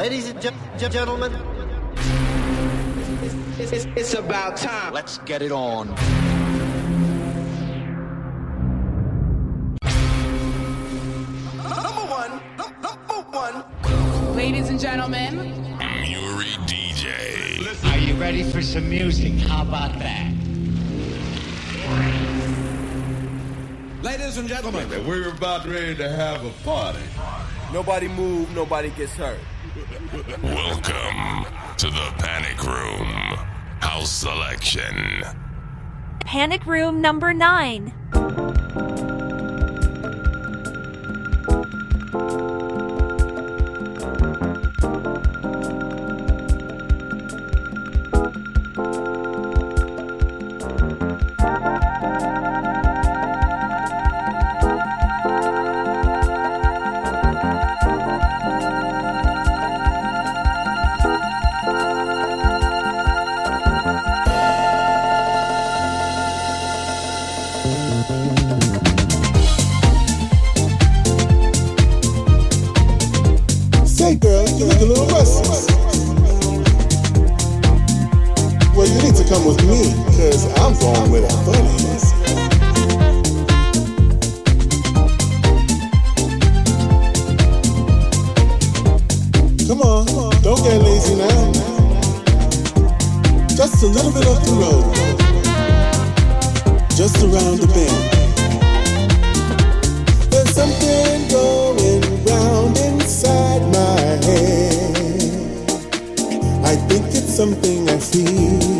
Ladies and gentlemen, it's, it's, it's about time. Let's get it on. Number one, number one. Ladies and gentlemen, Muri DJ. Are you ready for some music? How about that? Ladies and gentlemen, we're about ready to have a party. Nobody move, nobody gets hurt. Welcome to the Panic Room. House Selection. Panic Room number nine. something I feel.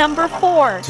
Number 4.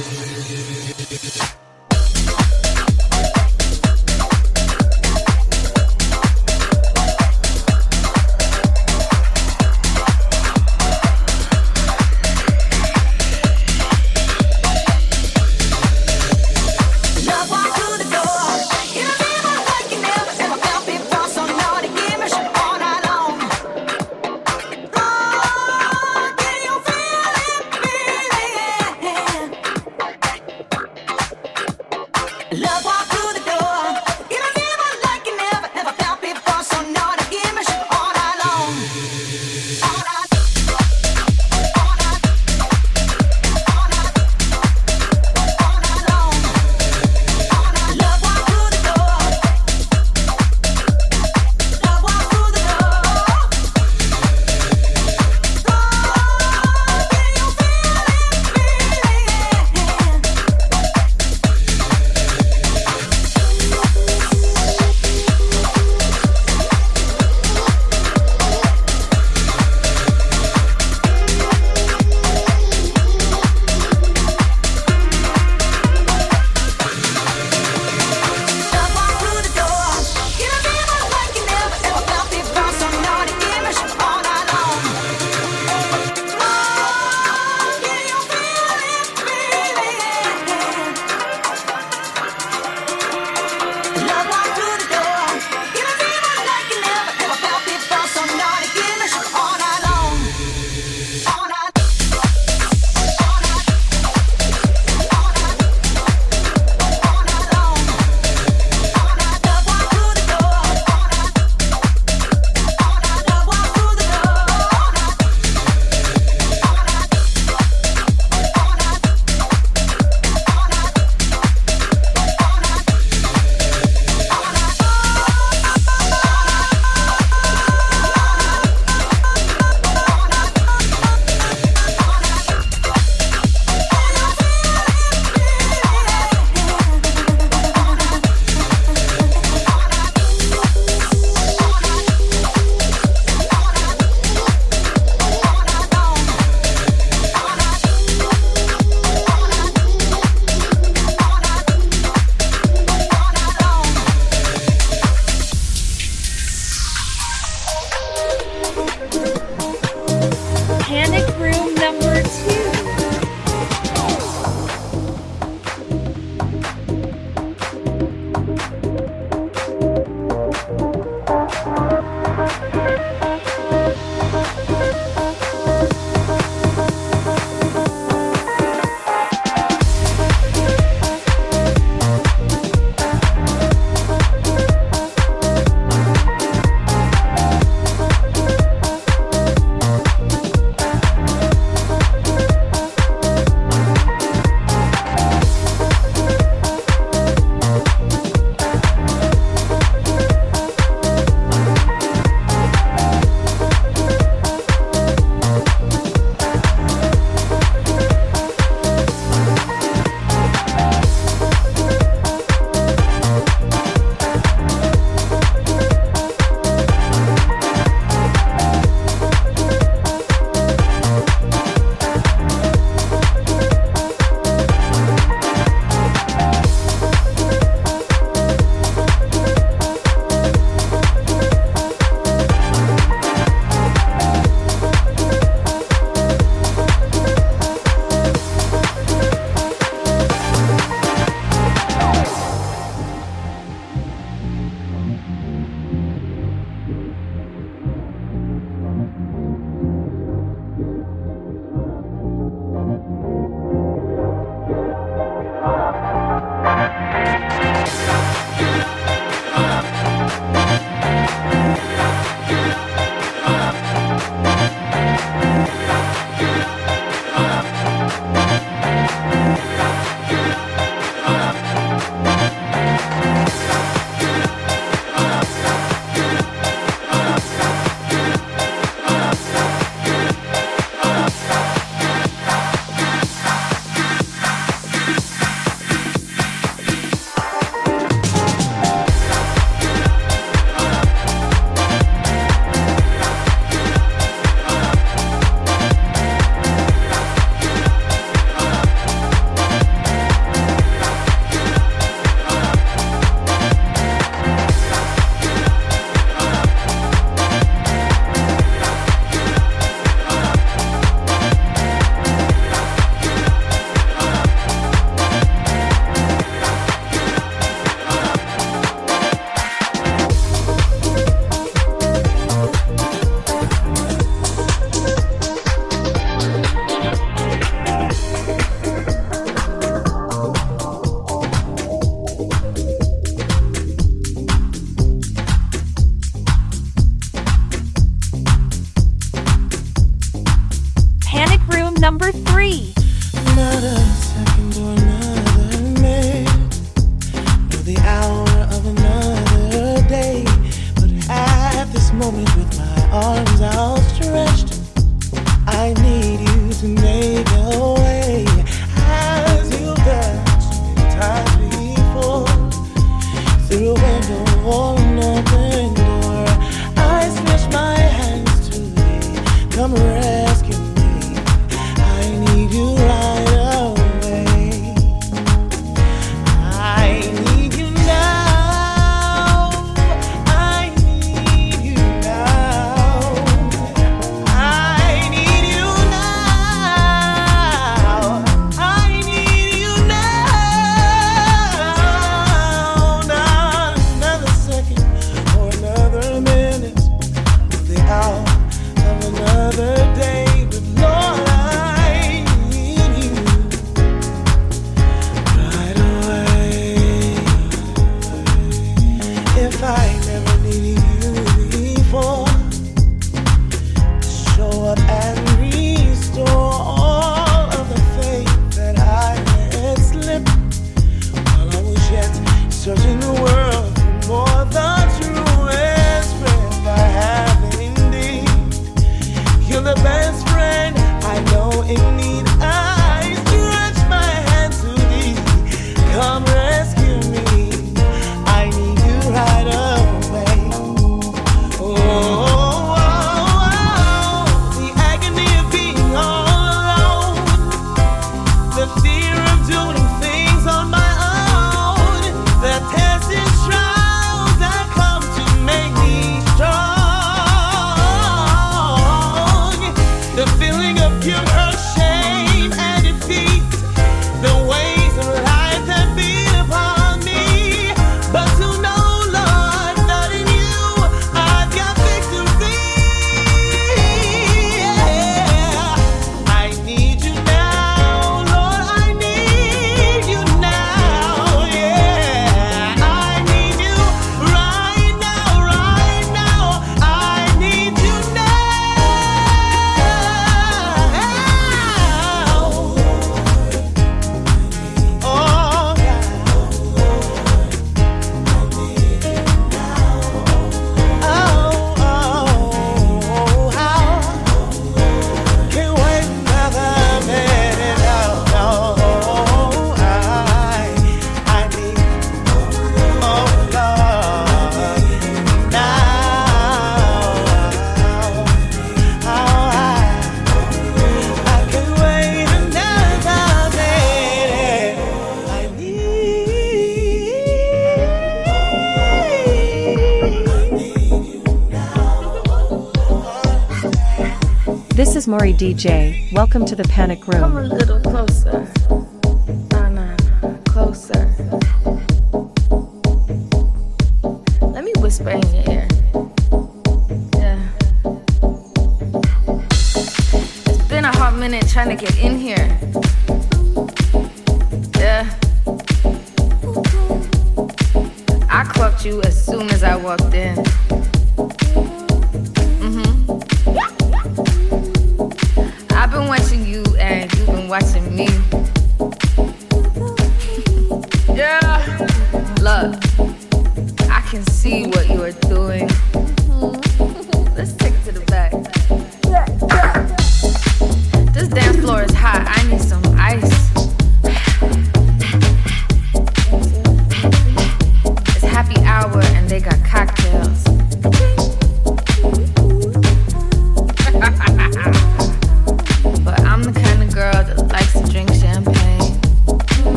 DJ, welcome to the panic room. Come a little closer.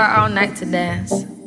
all night to dance.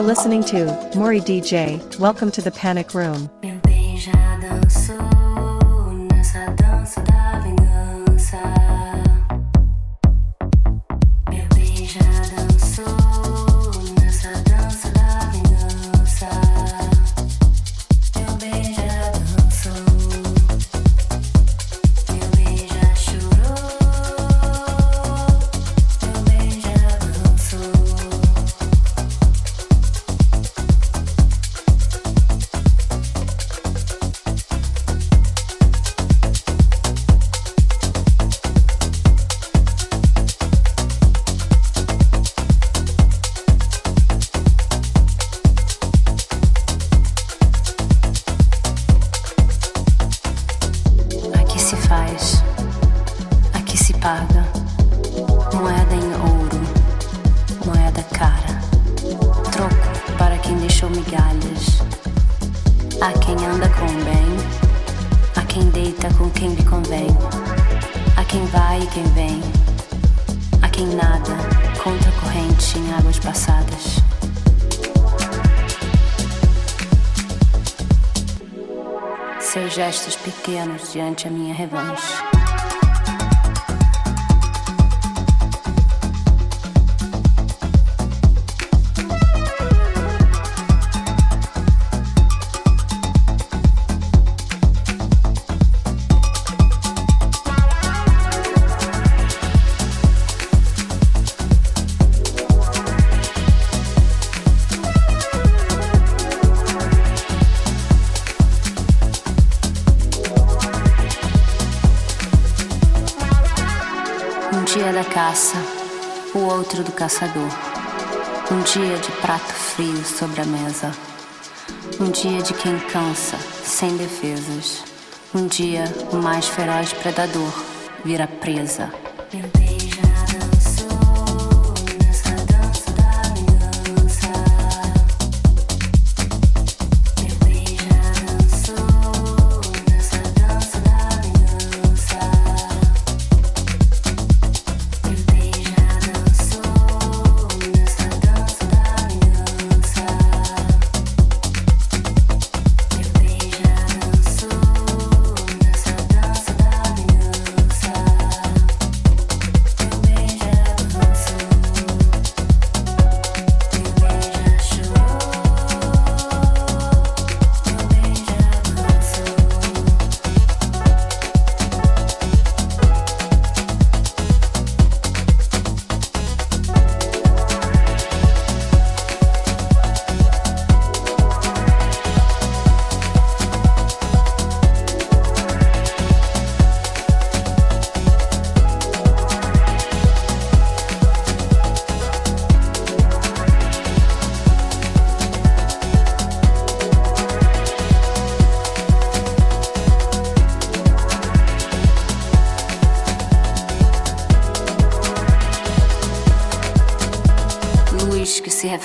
are listening to MuriDJ, welcome to the Panic Room. seus gestos pequenos diante a minha revanche. Do Caçador. Um dia de prato frio sobre a mesa. Um dia de quem cansa, sem defesas. Um dia o mais feroz predador vira presa. Meu Deus.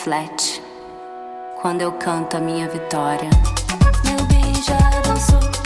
reflete quando eu canto a minha vitória. Meu bem, já dançou.